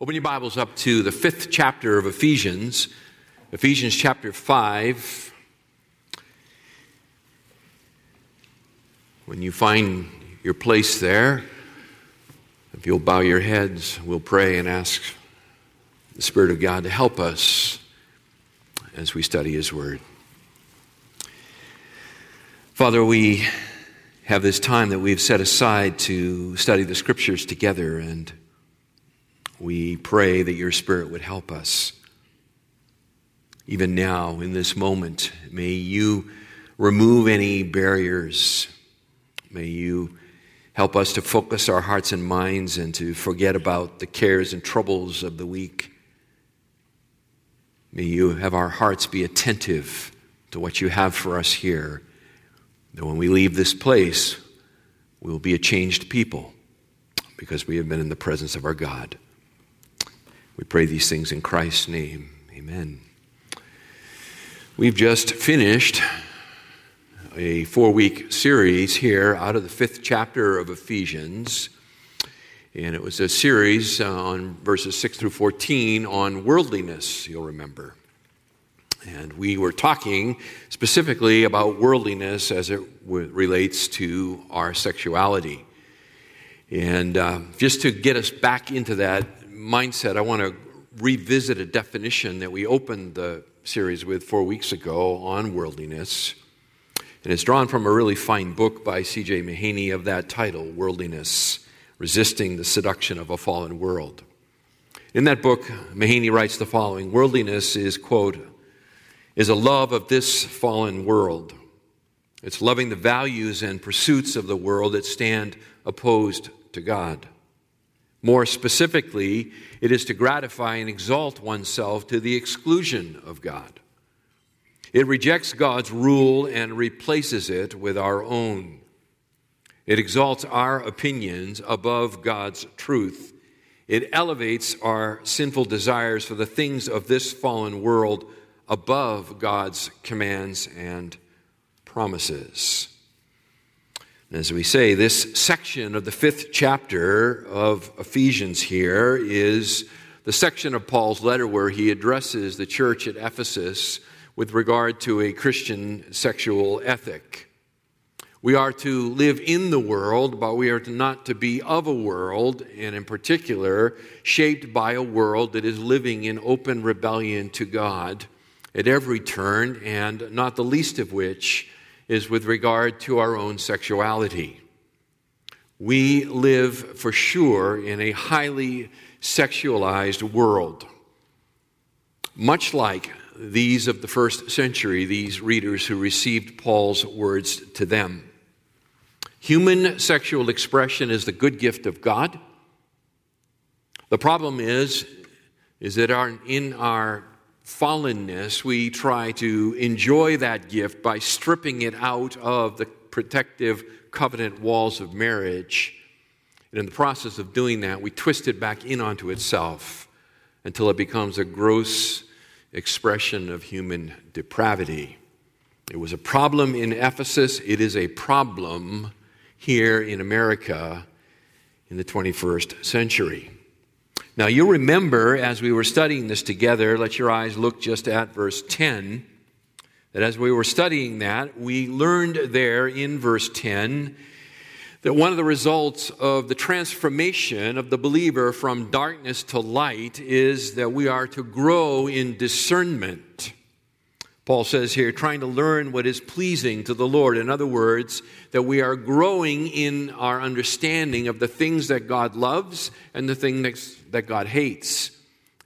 Open your Bibles up to the fifth chapter of Ephesians, Ephesians chapter 5. When you find your place there, if you'll bow your heads, we'll pray and ask the Spirit of God to help us as we study His Word. Father, we have this time that we've set aside to study the Scriptures together and we pray that your Spirit would help us. Even now, in this moment, may you remove any barriers. May you help us to focus our hearts and minds and to forget about the cares and troubles of the week. May you have our hearts be attentive to what you have for us here. That when we leave this place, we will be a changed people because we have been in the presence of our God. We pray these things in Christ's name. Amen. We've just finished a four week series here out of the fifth chapter of Ephesians. And it was a series on verses 6 through 14 on worldliness, you'll remember. And we were talking specifically about worldliness as it relates to our sexuality. And uh, just to get us back into that mindset, I want to revisit a definition that we opened the series with four weeks ago on worldliness. And it's drawn from a really fine book by C.J. Mahaney of that title, Worldliness Resisting the Seduction of a Fallen World. In that book, Mahaney writes the following Worldliness is, quote, is a love of this fallen world. It's loving the values and pursuits of the world that stand opposed to God. More specifically, it is to gratify and exalt oneself to the exclusion of God. It rejects God's rule and replaces it with our own. It exalts our opinions above God's truth. It elevates our sinful desires for the things of this fallen world above God's commands and promises. As we say, this section of the fifth chapter of Ephesians here is the section of Paul's letter where he addresses the church at Ephesus with regard to a Christian sexual ethic. We are to live in the world, but we are not to be of a world, and in particular, shaped by a world that is living in open rebellion to God at every turn, and not the least of which is with regard to our own sexuality. We live for sure in a highly sexualized world. Much like these of the first century, these readers who received Paul's words to them. Human sexual expression is the good gift of God. The problem is, is that our, in our fallenness, we try to enjoy that gift by stripping it out of the protective covenant walls of marriage. And in the process of doing that, we twist it back in onto itself until it becomes a gross expression of human depravity. It was a problem in Ephesus, it is a problem here in America in the 21st century. Now, you remember as we were studying this together, let your eyes look just at verse 10, that as we were studying that, we learned there in verse 10 that one of the results of the transformation of the believer from darkness to light is that we are to grow in discernment. Paul says here, trying to learn what is pleasing to the Lord. In other words, that we are growing in our understanding of the things that God loves and the things that God hates.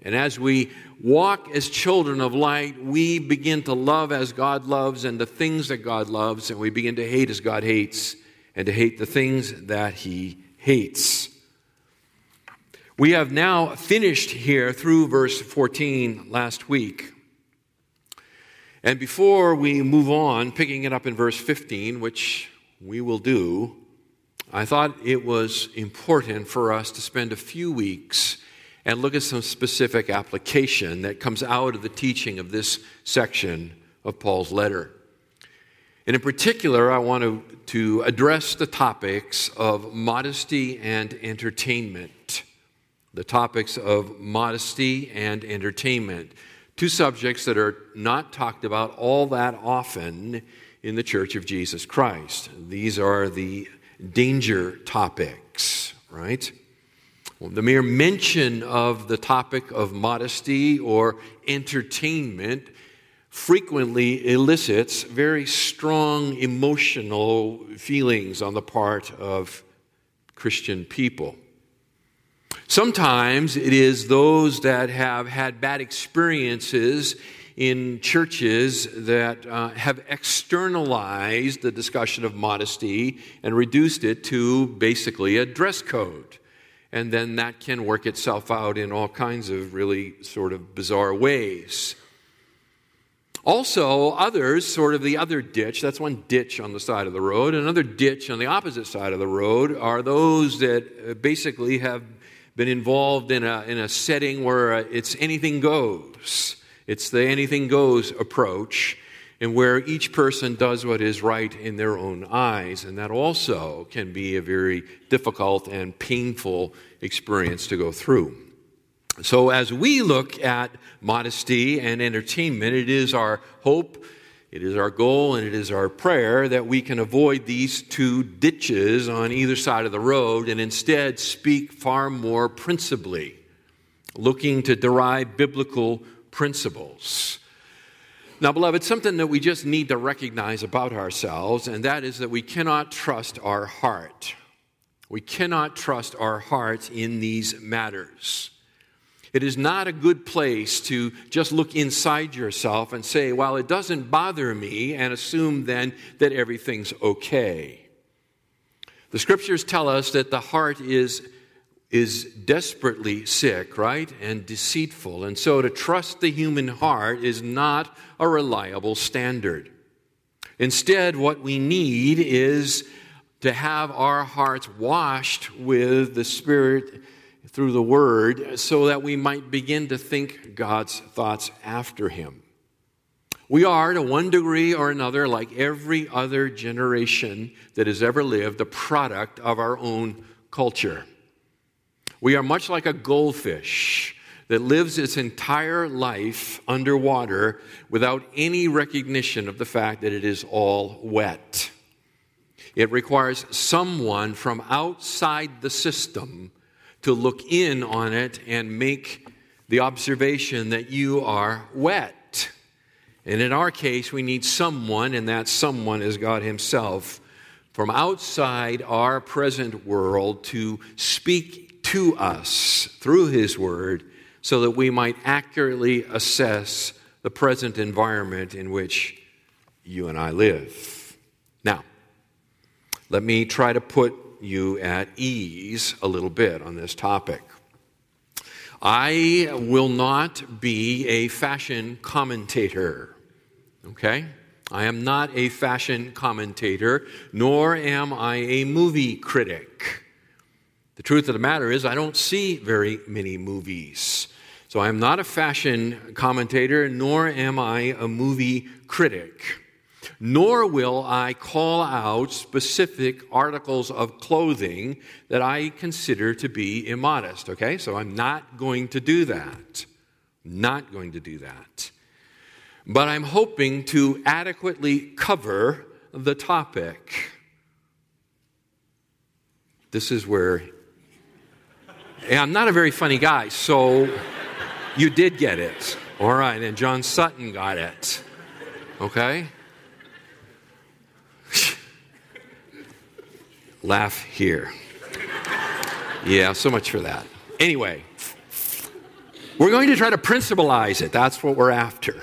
And as we walk as children of light, we begin to love as God loves and the things that God loves, and we begin to hate as God hates and to hate the things that He hates. We have now finished here through verse 14 last week. And before we move on, picking it up in verse 15, which we will do, I thought it was important for us to spend a few weeks and look at some specific application that comes out of the teaching of this section of Paul's letter. And in particular, I want to, to address the topics of modesty and entertainment, the topics of modesty and entertainment. Two subjects that are not talked about all that often in the Church of Jesus Christ. These are the danger topics, right? Well, the mere mention of the topic of modesty or entertainment frequently elicits very strong emotional feelings on the part of Christian people. Sometimes it is those that have had bad experiences in churches that uh, have externalized the discussion of modesty and reduced it to basically a dress code. And then that can work itself out in all kinds of really sort of bizarre ways. Also, others, sort of the other ditch, that's one ditch on the side of the road. Another ditch on the opposite side of the road are those that uh, basically have been involved in a, in a setting where uh, it's anything goes. It's the anything goes approach, and where each person does what is right in their own eyes. And that also can be a very difficult and painful experience to go through. So, as we look at modesty and entertainment, it is our hope, it is our goal, and it is our prayer that we can avoid these two ditches on either side of the road and instead speak far more principally, looking to derive biblical principles. Now, beloved, something that we just need to recognize about ourselves, and that is that we cannot trust our heart. We cannot trust our heart in these matters. It is not a good place to just look inside yourself and say, well, it doesn't bother me, and assume then that everything's okay. The scriptures tell us that the heart is, is desperately sick, right? And deceitful. And so to trust the human heart is not a reliable standard. Instead, what we need is to have our hearts washed with the Spirit through the Word so that we might begin to think God's thoughts after Him. We are, to one degree or another, like every other generation that has ever lived, a product of our own culture. We are much like a goldfish that lives its entire life underwater without any recognition of the fact that it is all wet. It requires someone from outside the system to look in on it and make the observation that you are wet. And in our case, we need someone, and that someone is God Himself, from outside our present world to speak to us through His Word so that we might accurately assess the present environment in which you and I live. Now, let me try to put you at ease a little bit on this topic. I will not be a fashion commentator, okay? I am not a fashion commentator, nor am I a movie critic. The truth of the matter is, I don't see very many movies. So I am not a fashion commentator, nor am I a movie critic nor will I call out specific articles of clothing that I consider to be immodest. Okay, so I'm not going to do that. Not going to do that. But I'm hoping to adequately cover the topic. This is where. I'm not a very funny guy, so you did get it. All right, and John Sutton got it. Okay? Laugh here. Yeah, so much for that. Anyway, we're going to try to principalize it. That's what we're after.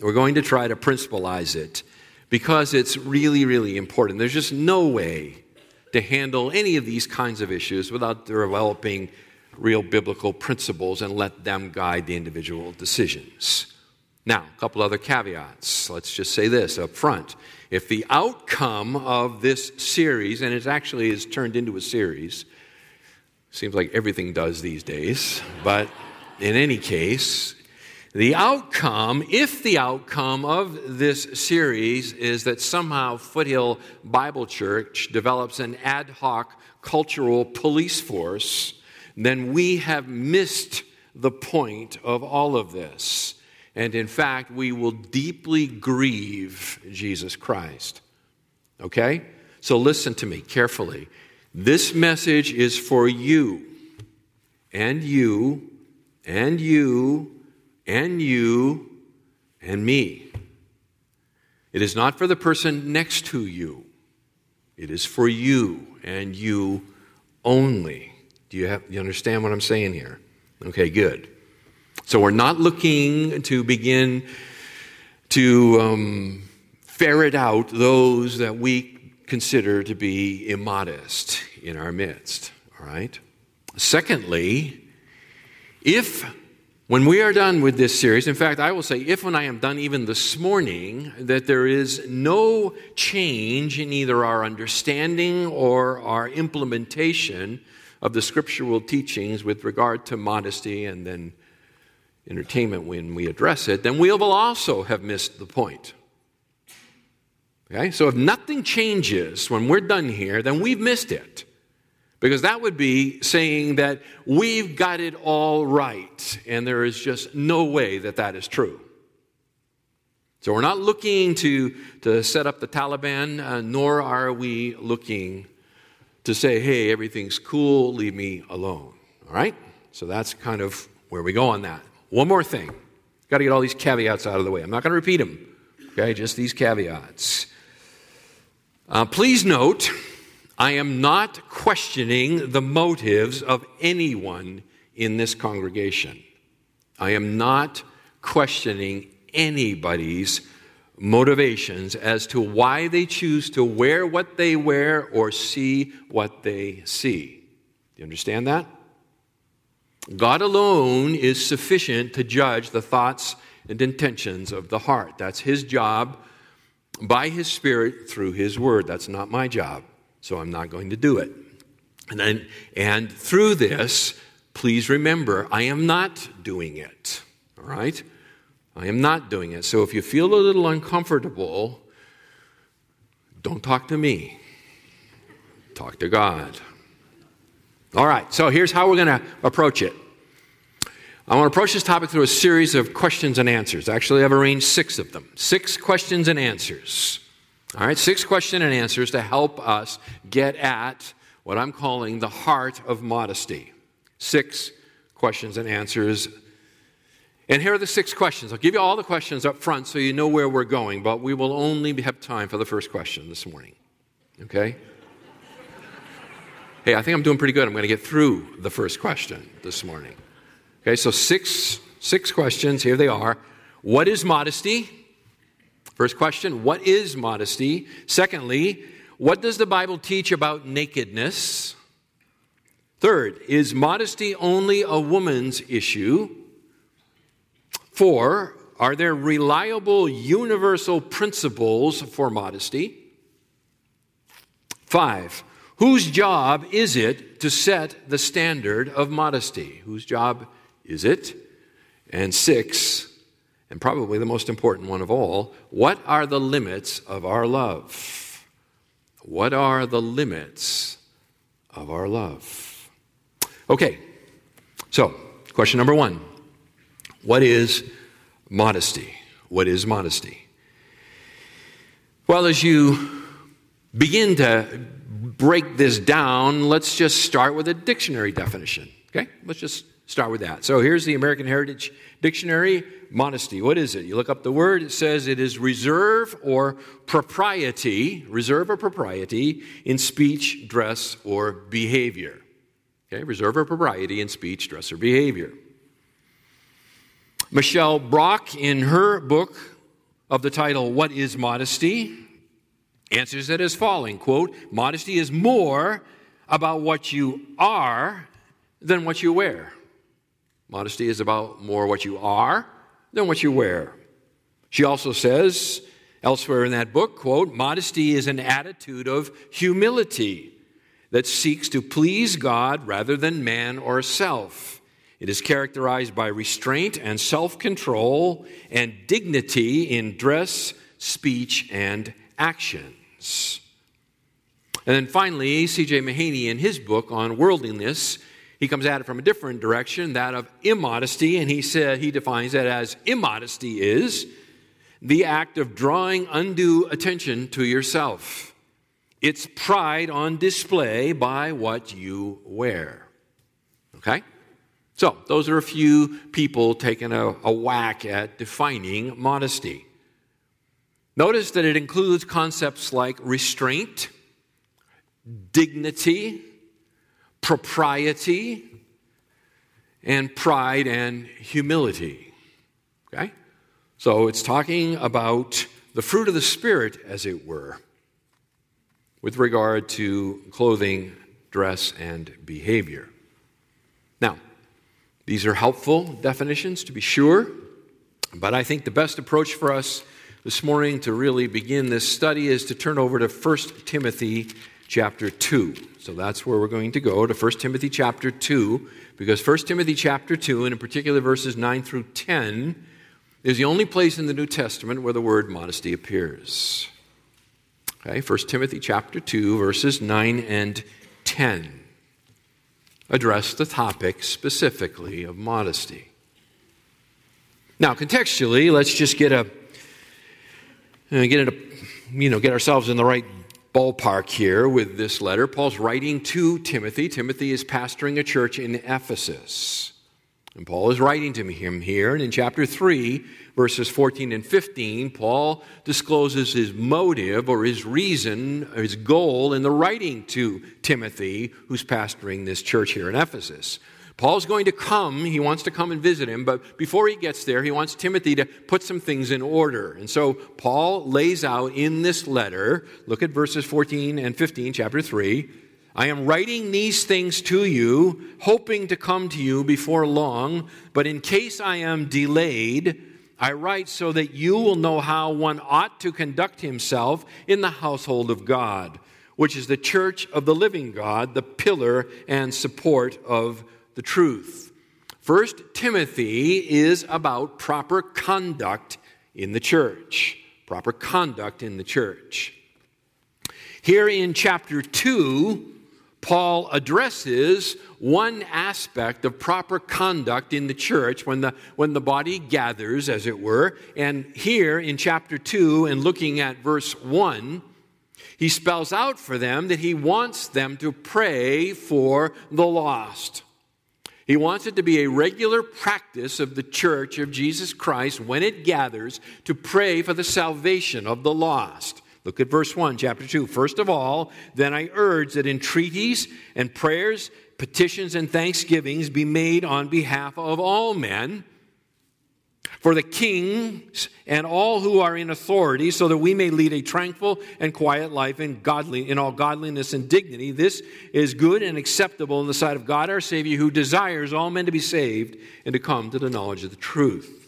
We're going to try to principalize it because it's really, really important. There's just no way to handle any of these kinds of issues without developing real biblical principles and let them guide the individual decisions. Now, a couple other caveats. Let's just say this up front. If the outcome of this series, and it actually is turned into a series, seems like everything does these days, but in any case, the outcome, if the outcome of this series is that somehow Foothill Bible Church develops an ad hoc cultural police force then we have missed the point of all of this. And in fact, we will deeply grieve Jesus Christ. Okay? So listen to me carefully. This message is for you, and you, and you, and you, and me. It is not for the person next to you, it is for you and you only. Do you, have, you understand what I'm saying here? Okay, good. So we're not looking to begin to um, ferret out those that we consider to be immodest in our midst. All right? Secondly, if when we are done with this series, in fact, I will say, if when I am done even this morning, that there is no change in either our understanding or our implementation of the scriptural teachings with regard to modesty and then entertainment when we address it, then we will also have missed the point. Okay? So if nothing changes when we're done here, then we've missed it. Because that would be saying that we've got it all right, and there is just no way that that is true. So we're not looking to, to set up the Taliban, uh, nor are we looking to say, hey, everything's cool, leave me alone. All right? So that's kind of where we go on that. One more thing. Got to get all these caveats out of the way. I'm not going to repeat them. Okay, just these caveats. Uh, please note, I am not questioning the motives of anyone in this congregation. I am not questioning anybody's motivations as to why they choose to wear what they wear or see what they see. Do you understand that? God alone is sufficient to judge the thoughts and intentions of the heart. That's His job by His Spirit through His Word. That's not my job, so I'm not going to do it. And, then, and through this, please remember, I am not doing it. All right? I am not doing it. So if you feel a little uncomfortable, don't talk to me. Talk to God. All right, so here's how we're going to approach it. I want to approach this topic through a series of questions and answers. Actually, I've arranged six of them. Six questions and answers. All right, six questions and answers to help us get at what I'm calling the heart of modesty. Six questions and answers and here are the six questions. I'll give you all the questions up front so you know where we're going, but we will only have time for the first question this morning. Okay? Hey, I think I'm doing pretty good. I'm going to get through the first question this morning. Okay, so six six questions. Here they are. What is modesty? First question, what is modesty? Secondly, what does the Bible teach about nakedness? Third, is modesty only a woman's issue? Four, are there reliable universal principles for modesty? Five, whose job is it to set the standard of modesty? Whose job is it? And six, and probably the most important one of all, what are the limits of our love? What are the limits of our love? Okay, so question number one what is modesty? What is modesty? Well, as you begin to break this down, let's just start with a dictionary definition. Okay? Let's just start with that. So here's the American Heritage Dictionary modesty. What is it? You look up the word, it says it is reserve or propriety, reserve or propriety in speech, dress, or behavior. Okay? Reserve or propriety in speech, dress, or behavior. Michelle Brock, in her book of the title, What is Modesty? Answers it as following quote, Modesty is more about what you are than what you wear. Modesty is about more what you are than what you wear. She also says elsewhere in that book, quote, modesty is an attitude of humility that seeks to please God rather than man or self. It is characterized by restraint and self control and dignity in dress, speech, and actions. And then finally, C.J. Mahaney, in his book on worldliness, he comes at it from a different direction, that of immodesty, and he said he defines it as immodesty is the act of drawing undue attention to yourself. It's pride on display by what you wear. Okay? So, those are a few people taking a, a whack at defining modesty. Notice that it includes concepts like restraint, dignity, propriety, and pride and humility. Okay? So it's talking about the fruit of the Spirit, as it were, with regard to clothing, dress, and behavior. Now, these are helpful definitions to be sure, but I think the best approach for us this morning to really begin this study is to turn over to 1 Timothy chapter 2. So that's where we're going to go to 1 Timothy chapter 2 because 1 Timothy chapter 2 and in particular verses 9 through 10 is the only place in the New Testament where the word modesty appears. Okay, 1 Timothy chapter 2 verses 9 and 10 address the topic specifically of modesty. Now, contextually, let's just get a uh, get a, you know get ourselves in the right ballpark here with this letter. Paul's writing to Timothy. Timothy is pastoring a church in Ephesus. And Paul is writing to him here. And in chapter 3, verses 14 and 15, Paul discloses his motive or his reason, or his goal in the writing to Timothy, who's pastoring this church here in Ephesus. Paul's going to come. He wants to come and visit him, but before he gets there, he wants Timothy to put some things in order. And so Paul lays out in this letter, look at verses 14 and 15, chapter 3. I am writing these things to you, hoping to come to you before long, but in case I am delayed, I write so that you will know how one ought to conduct himself in the household of God, which is the church of the living God, the pillar and support of the truth. First Timothy is about proper conduct in the church. Proper conduct in the church. Here in chapter 2, Paul addresses one aspect of proper conduct in the church when the, when the body gathers, as it were. And here in chapter 2, and looking at verse 1, he spells out for them that he wants them to pray for the lost. He wants it to be a regular practice of the church of Jesus Christ when it gathers to pray for the salvation of the lost. Look at verse 1, chapter 2. First of all, then I urge that entreaties and prayers, petitions, and thanksgivings be made on behalf of all men for the kings and all who are in authority, so that we may lead a tranquil and quiet life in godly in all godliness and dignity. This is good and acceptable in the sight of God our Savior, who desires all men to be saved and to come to the knowledge of the truth.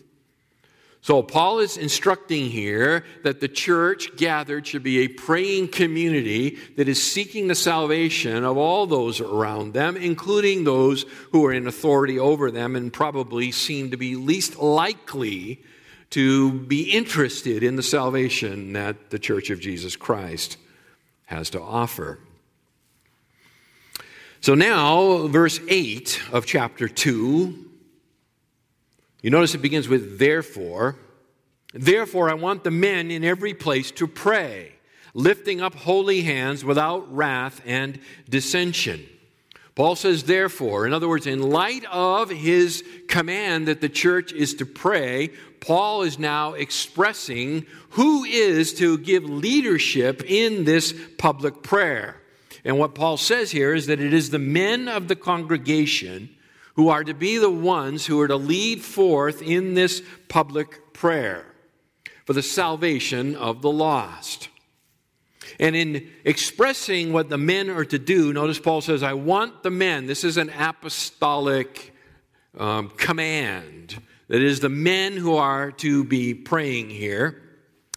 So, Paul is instructing here that the church gathered should be a praying community that is seeking the salvation of all those around them, including those who are in authority over them and probably seem to be least likely to be interested in the salvation that the church of Jesus Christ has to offer. So, now, verse 8 of chapter 2 you notice it begins with therefore. Therefore, I want the men in every place to pray, lifting up holy hands without wrath and dissension. Paul says, therefore, in other words, in light of his command that the church is to pray, Paul is now expressing who is to give leadership in this public prayer. And what Paul says here is that it is the men of the congregation who are to be the ones who are to lead forth in this public prayer for the salvation of the lost. And in expressing what the men are to do, notice Paul says, I want the men. This is an apostolic um, command. That is the men who are to be praying here.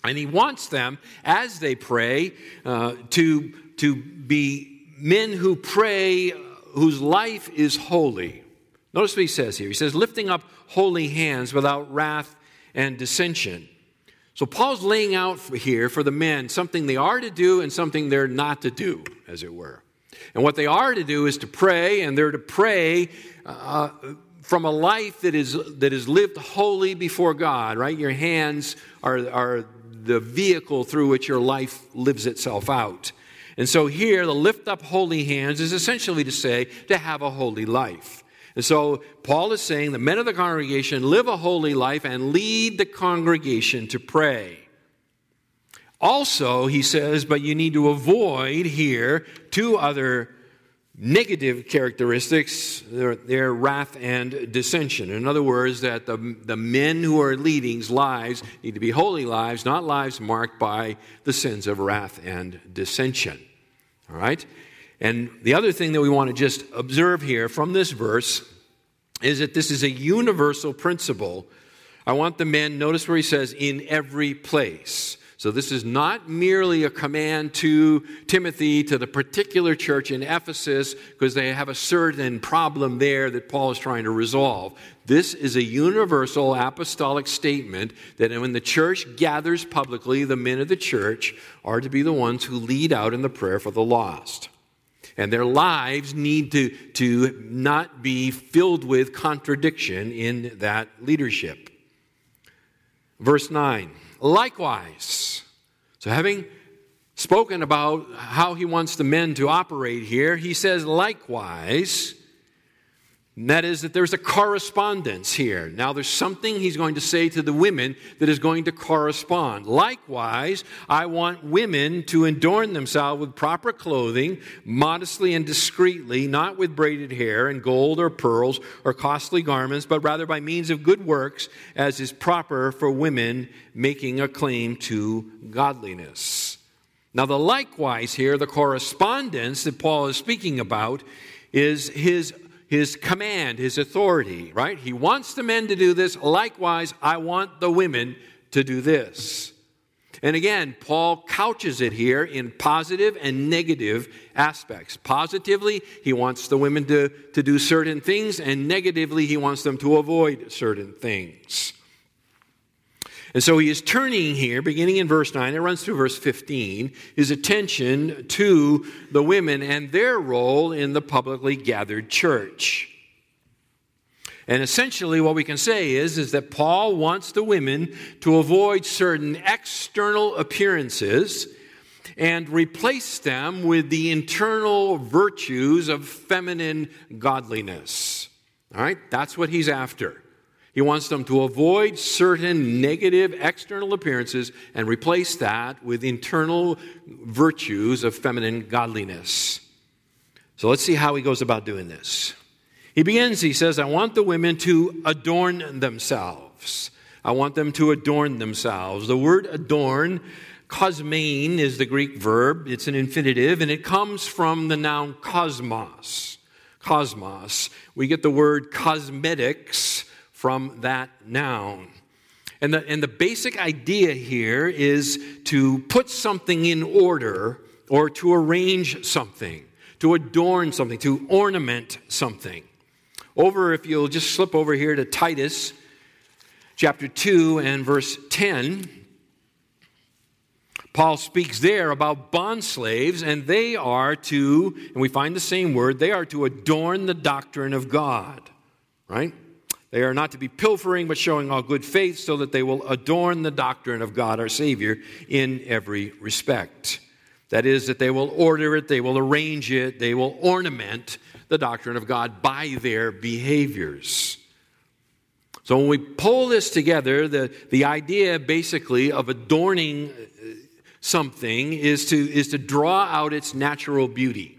And he wants them, as they pray, uh, to, to be men who pray whose life is holy. Notice what he says here. He says, lifting up holy hands without wrath and dissension. So Paul's laying out here for the men something they are to do and something they're not to do, as it were. And what they are to do is to pray, and they're to pray uh, from a life that is, that is lived holy before God, right? Your hands are, are the vehicle through which your life lives itself out. And so here, the lift up holy hands is essentially to say to have a holy life. And so Paul is saying the men of the congregation live a holy life and lead the congregation to pray. Also, he says, but you need to avoid here two other negative characteristics their, their, wrath and dissension. In other words, that the, the men who are leading's lives need to be holy lives, not lives marked by the sins of wrath and dissension. All right? And the other thing that we want to just observe here from this verse is that this is a universal principle. I want the men, notice where he says, in every place. So this is not merely a command to Timothy, to the particular church in Ephesus, because they have a certain problem there that Paul is trying to resolve. This is a universal apostolic statement that when the church gathers publicly, the men of the church are to be the ones who lead out in the prayer for the lost. And their lives need to, to not be filled with contradiction in that leadership. Verse 9. Likewise, so having spoken about how he wants the men to operate here, he says, likewise, and that is that there's a correspondence here. Now, there's something he's going to say to the women that is going to correspond. Likewise, I want women to adorn themselves with proper clothing, modestly and discreetly, not with braided hair and gold or pearls or costly garments, but rather by means of good works, as is proper for women making a claim to godliness. Now, the likewise here, the correspondence that Paul is speaking about, is his his command, his authority, right? He wants the men to do this. Likewise, I want the women to do this. And again, Paul couches it here in positive and negative aspects. Positively, he wants the women to, to do certain things, and negatively, he wants them to avoid certain things. And so he is turning here, beginning in verse 9, it runs through verse 15, his attention to the women and their role in the publicly gathered church. And essentially, what we can say is, is that Paul wants the women to avoid certain external appearances and replace them with the internal virtues of feminine godliness. All right? That's what he's after. He wants them to avoid certain negative external appearances and replace that with internal virtues of feminine godliness. So let's see how he goes about doing this. He begins, he says, I want the women to adorn themselves. I want them to adorn themselves. The word adorn, kosmein, is the Greek verb. It's an infinitive, and it comes from the noun cosmos. Cosmos. We get the word cosmetics from that noun. And the, and the basic idea here is to put something in order or to arrange something, to adorn something, to ornament something. Over, if you'll just slip over here to Titus chapter 2 and verse 10, Paul speaks there about bond slaves, and they are to, and we find the same word, they are to adorn the doctrine of God, right? They are not to be pilfering, but showing all good faith, so that they will adorn the doctrine of God our Savior in every respect. That is, that they will order it, they will arrange it, they will ornament the doctrine of God by their behaviors. So when we pull this together, the, the idea basically of adorning uh, something is to, is to draw out its natural beauty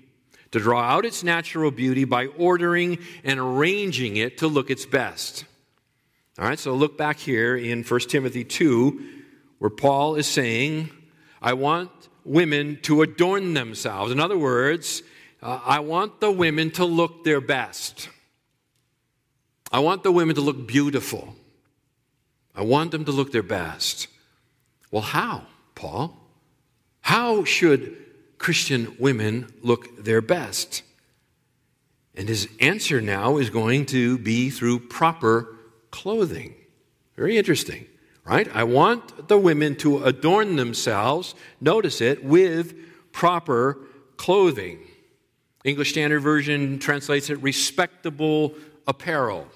to draw out its natural beauty by ordering and arranging it to look its best. All right, so look back here in 1 Timothy 2, where Paul is saying, I want women to adorn themselves. In other words, uh, I want the women to look their best. I want the women to look beautiful. I want them to look their best. Well, how, Paul? How should Christian women look their best? And his answer now is going to be through proper clothing. Very interesting, right? I want the women to adorn themselves, notice it, with proper clothing. English Standard Version translates it respectable apparel.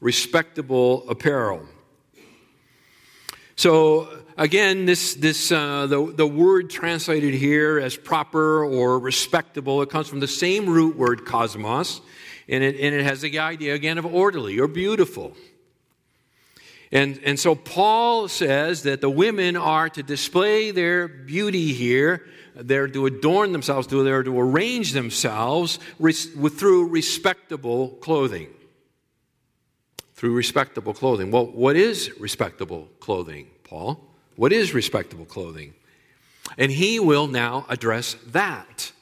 Respectable apparel. So, again, this, this, uh, the, the word translated here as proper or respectable, it comes from the same root word, cosmos, and it, and it has the idea, again, of orderly or beautiful. And, and so Paul says that the women are to display their beauty here. They're to adorn themselves, they're to arrange themselves through respectable clothing. Through respectable clothing. Well, what is respectable clothing, Paul? What is respectable clothing? And he will now address that.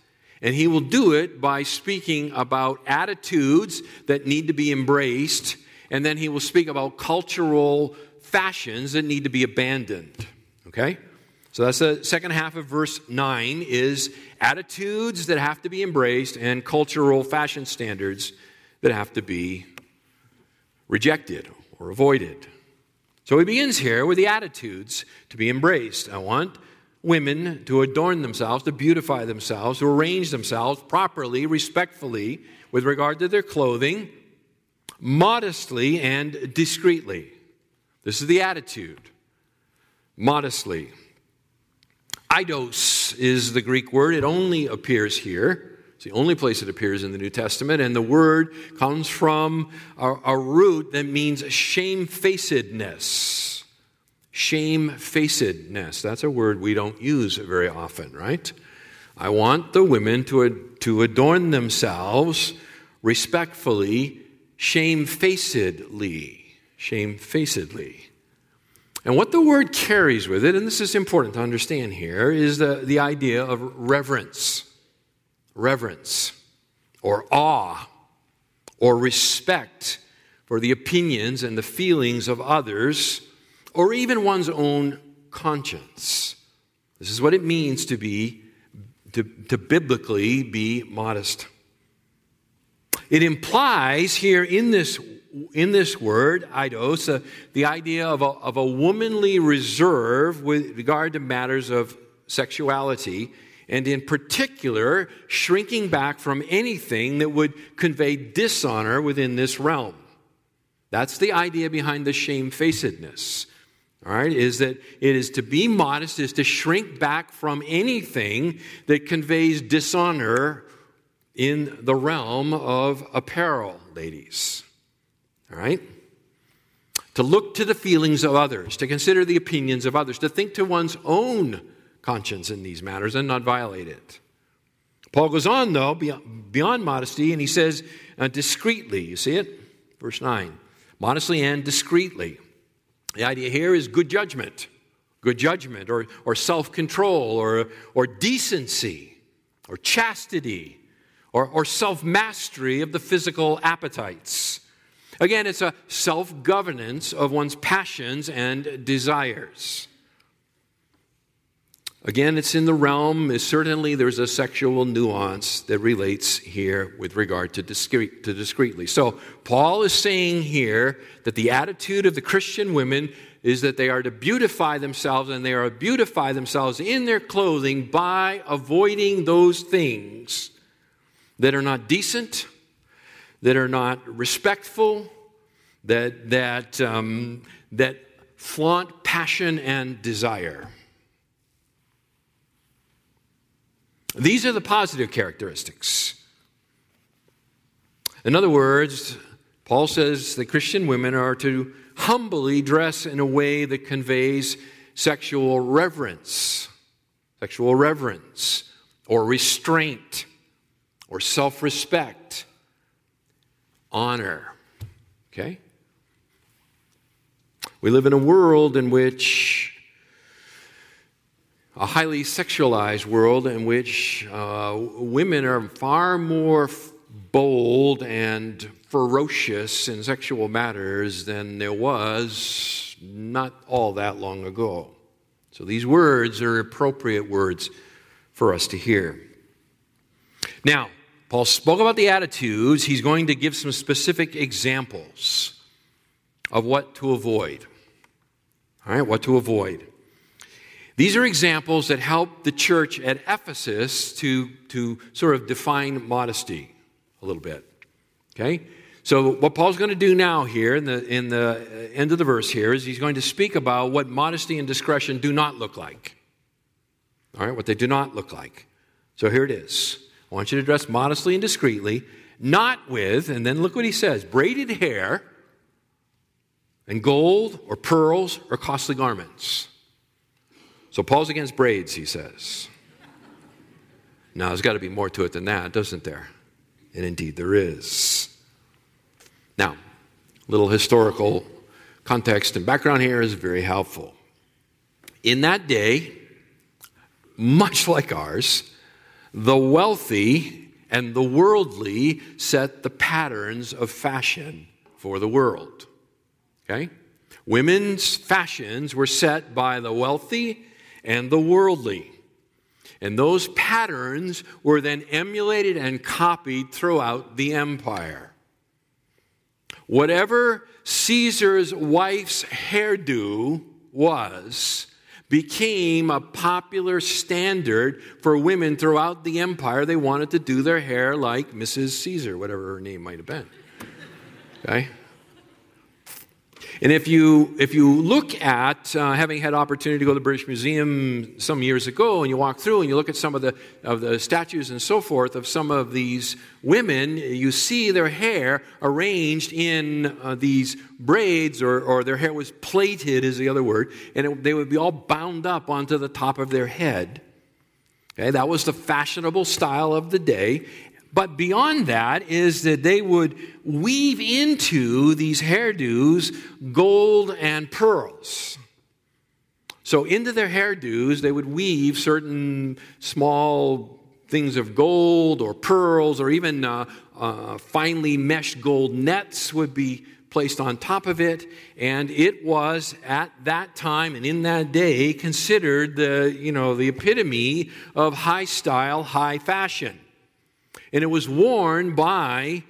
And he will do it by speaking about attitudes that need to be embraced and then he will speak about cultural fashions that need to be abandoned. Okay? So that's the second half of verse 9 is attitudes that have to be embraced and cultural fashion standards that have to be rejected or avoided. So he begins here with the attitudes to be embraced. I want women to adorn themselves, to beautify themselves, to arrange themselves properly, respectfully with regard to their clothing, modestly and discreetly. This is the attitude. Modestly. Aidos is the Greek word. It only appears here. It's the only place it appears in the New Testament. And the word comes from a, a root that means shamefacedness. Shamefacedness. That's a word we don't use very often, right? I want the women to, to adorn themselves respectfully shamefacedly. Shamefacedly. And what the word carries with it, and this is important to understand here, is the, the idea of reverence. Reverence, or awe, or respect for the opinions and the feelings of others, or even one's own conscience. This is what it means to be, to, to biblically be modest. It implies here in this, in this word, aidos, uh, the idea of a, of a womanly reserve with regard to matters of sexuality, and in particular, shrinking back from anything that would convey dishonor within this realm. That's the idea behind the shamefacedness. All right, is that it is to be modest, is to shrink back from anything that conveys dishonor in the realm of apparel, ladies. All right? To look to the feelings of others, to consider the opinions of others, to think to one's own conscience in these matters and not violate it. Paul goes on, though, beyond modesty, and he says uh, discreetly. You see it? Verse 9. Modestly and discreetly. The idea here is good judgment, good judgment, or, or self control, or, or decency, or chastity, or, or self mastery of the physical appetites. Again, it's a self governance of one's passions and desires. Again, it's in the realm, certainly there's a sexual nuance that relates here with regard to, discreet, to discreetly. So, Paul is saying here that the attitude of the Christian women is that they are to beautify themselves and they are to beautify themselves in their clothing by avoiding those things that are not decent, that are not respectful, that, that, um, that flaunt passion and desire. These are the positive characteristics. In other words, Paul says that Christian women are to humbly dress in a way that conveys sexual reverence, sexual reverence, or restraint or self respect, honor. Okay? We live in a world in which, a highly sexualized world in which uh, women are far more bold and ferocious in sexual matters than there was not all that long ago. So these words are appropriate words for us to hear. Now, Paul spoke about the attitudes. He's going to give some specific examples of what to avoid. All right, what to avoid. These are examples that help the church at Ephesus to, to sort of define modesty a little bit. Okay? So, what Paul's going to do now here in the, in the uh, end of the verse here is he's going to speak about what modesty and discretion do not look like. All right, what they do not look like. So, here it is. I want you to dress modestly and discreetly, not with, and then look what he says braided hair and gold or pearls or costly garments. So, Paul's against braids, he says. Now, there's got to be more to it than that, doesn't there? And indeed, there is. Now, a little historical context and background here is very helpful. In that day, much like ours, the wealthy and the worldly set the patterns of fashion for the world. Okay? Women's fashions were set by the wealthy and the worldly. And those patterns were then emulated and copied throughout the empire. Whatever Caesar's wife's hairdo was, became a popular standard for women throughout the empire. They wanted to do their hair like Mrs. Caesar, whatever her name might have been. Okay? And if you, if you look at, uh, having had opportunity to go to the British Museum some years ago, and you walk through and you look at some of the, of the statues and so forth of some of these women, you see their hair arranged in uh, these braids, or, or their hair was plaited, is the other word, and it, they would be all bound up onto the top of their head. Okay, that was the fashionable style of the day. But beyond that is that they would weave into these hairdos gold and pearls. So, into their hairdos, they would weave certain small things of gold or pearls, or even uh, uh, finely meshed gold nets would be placed on top of it. And it was at that time and in that day considered the, you know, the epitome of high style, high fashion. And it was worn by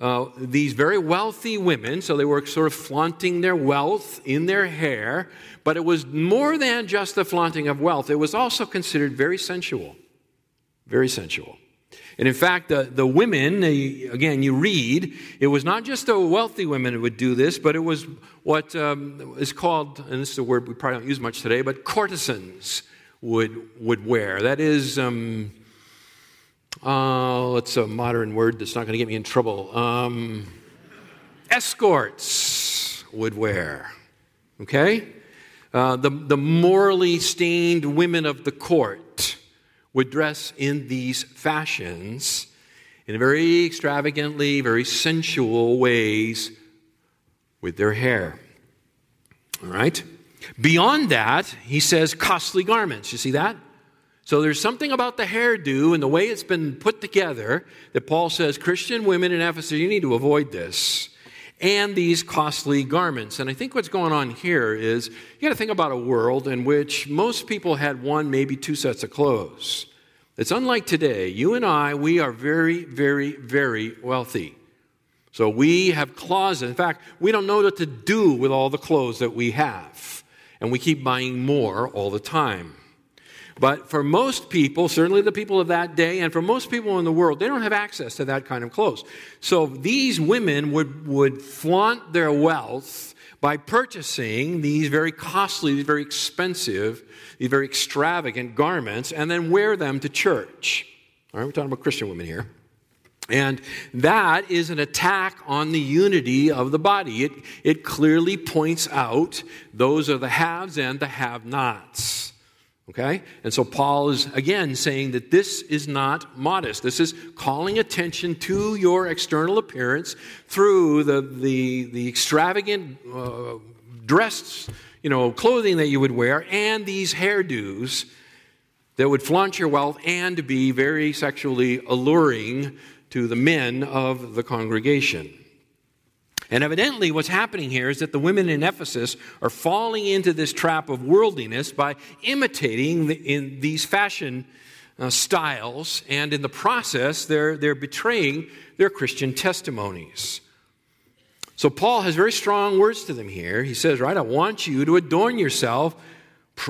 uh, these very wealthy women, so they were sort of flaunting their wealth in their hair, but it was more than just the flaunting of wealth. It was also considered very sensual. Very sensual. And in fact, the, the women, again, you read, it was not just the wealthy women who would do this, but it was what um, is called, and this is a word we probably don't use much today, but courtesans would, would wear. That is, um, uh, it's a modern word that's not going to get me in trouble. Um, escorts would wear. Okay? Uh, the, the morally stained women of the court would dress in these fashions in very extravagantly, very sensual ways with their hair. All right? Beyond that, he says costly garments. You see that? So there's something about the hairdo and the way it's been put together that Paul says, Christian women in Ephesus, you need to avoid this. And these costly garments. And I think what's going on here is you got to think about a world in which most people had one, maybe two sets of clothes. It's unlike today. You and I, we are very, very, very wealthy. So we have closets. In fact, we don't know what to do with all the clothes that we have. And we keep buying more all the time. But for most people, certainly the people of that day, and for most people in the world, they don't have access to that kind of clothes. So these women would, would flaunt their wealth by purchasing these very costly, these very expensive, these very extravagant garments and then wear them to church. All right, we're talking about Christian women here. And that is an attack on the unity of the body. It, it clearly points out those are the haves and the have nots. Okay? And so Paul is again saying that this is not modest. This is calling attention to your external appearance through the, the, the extravagant uh, dressed, you know, clothing that you would wear and these hairdos that would flaunt your wealth and be very sexually alluring to the men of the congregation. And evidently, what's happening here is that the women in Ephesus are falling into this trap of worldliness by imitating the, in these fashion uh, styles, and in the process, they're, they're betraying their Christian testimonies. So, Paul has very strong words to them here. He says, Right, I want you to adorn yourself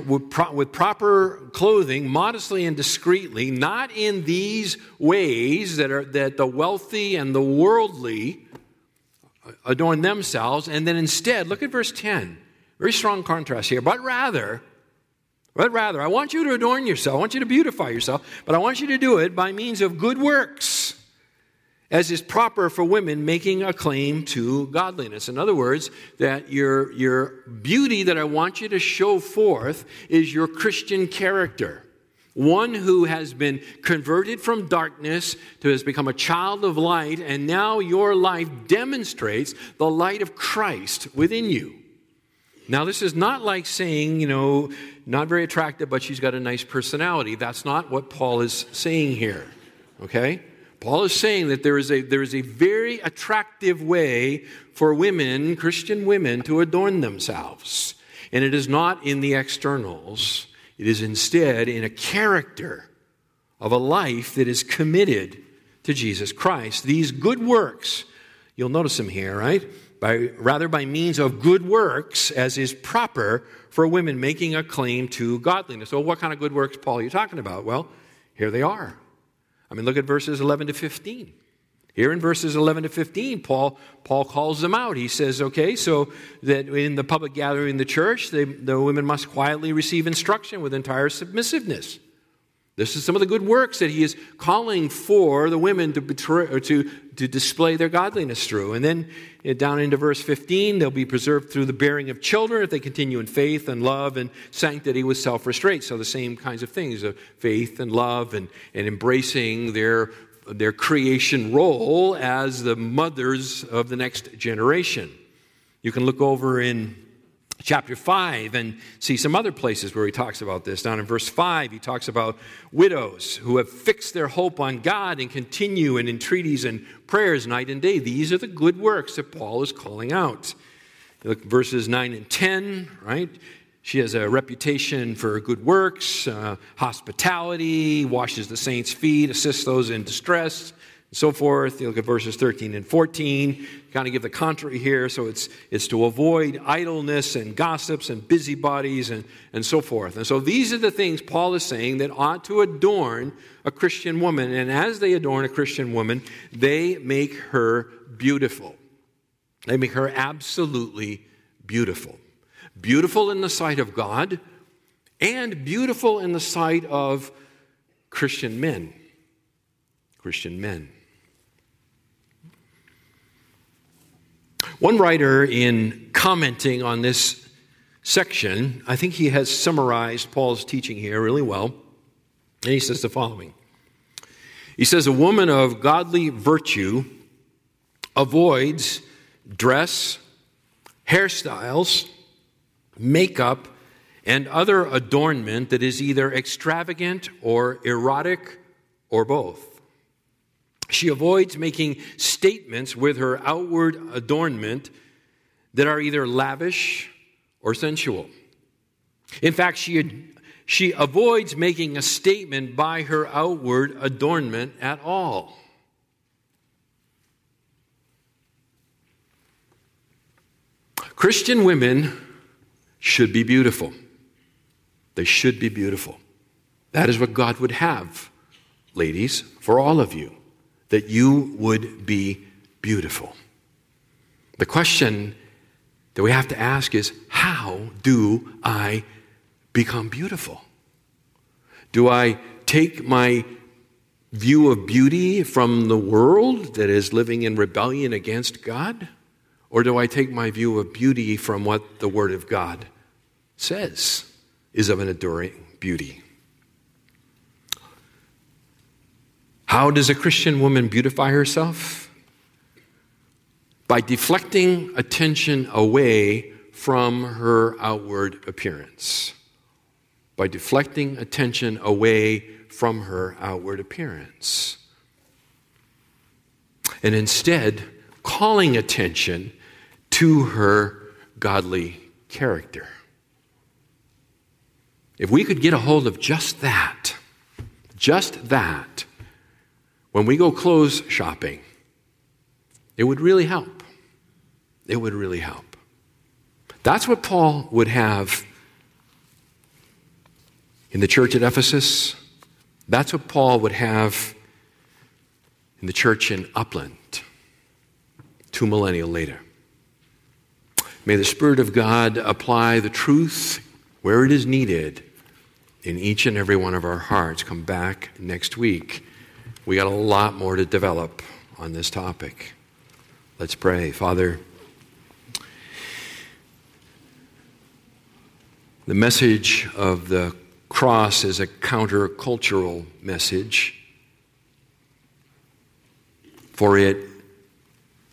with proper clothing, modestly and discreetly, not in these ways that, are, that the wealthy and the worldly adorn themselves, and then instead, look at verse 10. Very strong contrast here. But rather, but rather, I want you to adorn yourself, I want you to beautify yourself, but I want you to do it by means of good works as is proper for women making a claim to godliness. In other words, that your, your beauty that I want you to show forth is your Christian character. One who has been converted from darkness to has become a child of light, and now your life demonstrates the light of Christ within you. Now, this is not like saying, you know, not very attractive, but she's got a nice personality. That's not what Paul is saying here, okay? Paul is saying that there is a, there is a very attractive way for women, Christian women, to adorn themselves. And it is not in the externals, it is instead in a character of a life that is committed to Jesus Christ. These good works, you'll notice them here, right? By, rather by means of good works, as is proper for women making a claim to godliness. So, what kind of good works, Paul, are you talking about? Well, here they are. I mean, look at verses 11 to 15. Here in verses 11 to 15, Paul, Paul calls them out. He says, okay, so that in the public gathering in the church, they, the women must quietly receive instruction with entire submissiveness. This is some of the good works that he is calling for the women to, betray, to, to display their godliness through. And then eh, down into verse 15, they'll be preserved through the bearing of children if they continue in faith and love and sanctity with self restraint. So the same kinds of things of faith and love and, and embracing their, their creation role as the mothers of the next generation. You can look over in chapter 5 and see some other places where he talks about this. Down in verse 5, he talks about widows who have fixed their hope on God and continue in entreaties and prayers night and day. These are the good works that Paul is calling out. look verses 9 and 10, right? She has a reputation for good works, uh, hospitality, washes the saints' feet, assists those in distress, and so forth. You look at verses 13 and 14, kind of give the contrary here. So it's, it's to avoid idleness and gossips and busybodies and, and so forth. And so these are the things Paul is saying that ought to adorn a Christian woman. And as they adorn a Christian woman, they make her beautiful. They make her absolutely beautiful. Beautiful in the sight of God and beautiful in the sight of Christian men. Christian men. One writer, in commenting on this section, I think he has summarized Paul's teaching here really well. And he says the following He says, A woman of godly virtue avoids dress, hairstyles, makeup, and other adornment that is either extravagant or erotic or both. She avoids making statements with her outward adornment that are either lavish or sensual. In fact, she, she avoids making a statement by her outward adornment at all. Christian women should be beautiful. They should be beautiful. That is what God would have, ladies, for all of you that you would be beautiful. The question that we have to ask is how do I become beautiful? Do I take my view of beauty from the world that is living in rebellion against God? Or do I take my view of beauty from what the Word of God says is of an enduring beauty? How does a Christian woman beautify herself? By deflecting attention away from her outward appearance. By deflecting attention away from her outward appearance. And instead, calling attention to her godly character. If we could get a hold of just that, just that, when we go clothes shopping, it would really help. It would really help. That's what Paul would have in the church at Ephesus. That's what Paul would have in the church in Upland two millennia later. May the Spirit of God apply the truth where it is needed in each and every one of our hearts. Come back next week. We got a lot more to develop on this topic. Let's pray. Father, the message of the cross is a countercultural message, for it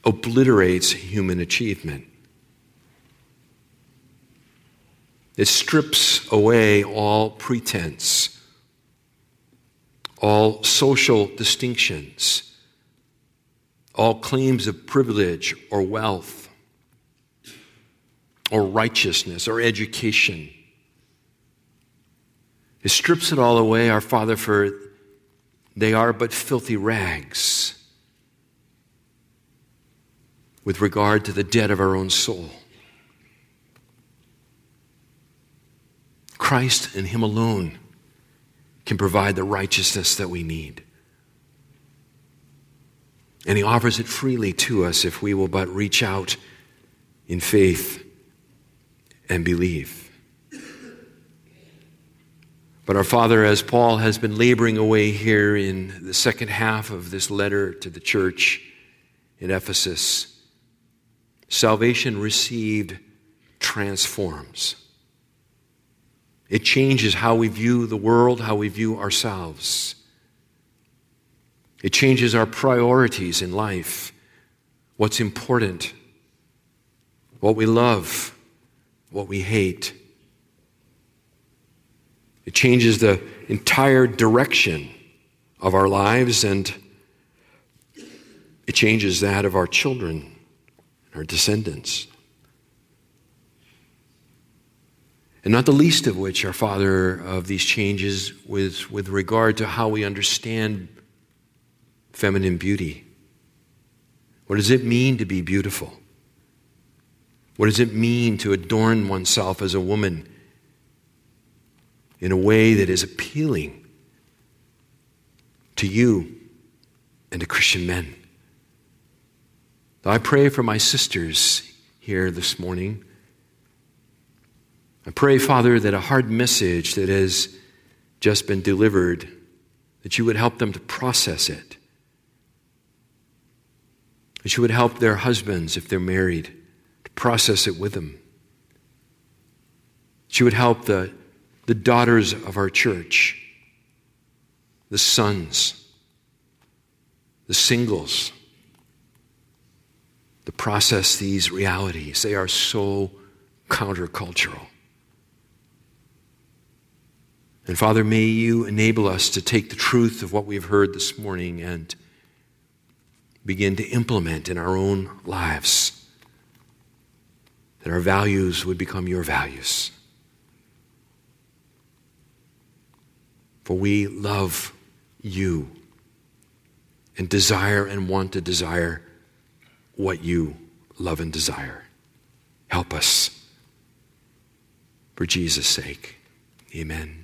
obliterates human achievement. It strips away all pretense, all social distinctions, all claims of privilege or wealth, or righteousness or education. It strips it all away, our Father, for they are but filthy rags with regard to the debt of our own soul. Christ and Him alone can provide the righteousness that we need. And He offers it freely to us if we will but reach out in faith and believe. But our Father, as Paul has been laboring away here in the second half of this letter to the church in Ephesus, salvation received transforms. It changes how we view the world, how we view ourselves. It changes our priorities in life, what's important, what we love, what we hate. It changes the entire direction of our lives and it changes that of our children and our descendants. And not the least of which, our Father, of these changes was with regard to how we understand feminine beauty. What does it mean to be beautiful? What does it mean to adorn oneself as a woman in a way that is appealing to you and to Christian men? I pray for my sisters here this morning. I pray, Father, that a hard message that has just been delivered, that you would help them to process it. That you would help their husbands, if they're married, to process it with them. That you would help the, the daughters of our church, the sons, the singles, to process these realities. They are so countercultural. And Father, may you enable us to take the truth of what we've heard this morning and begin to implement in our own lives. That our values would become your values. For we love you and desire and want to desire what you love and desire. Help us. For Jesus' sake. Amen.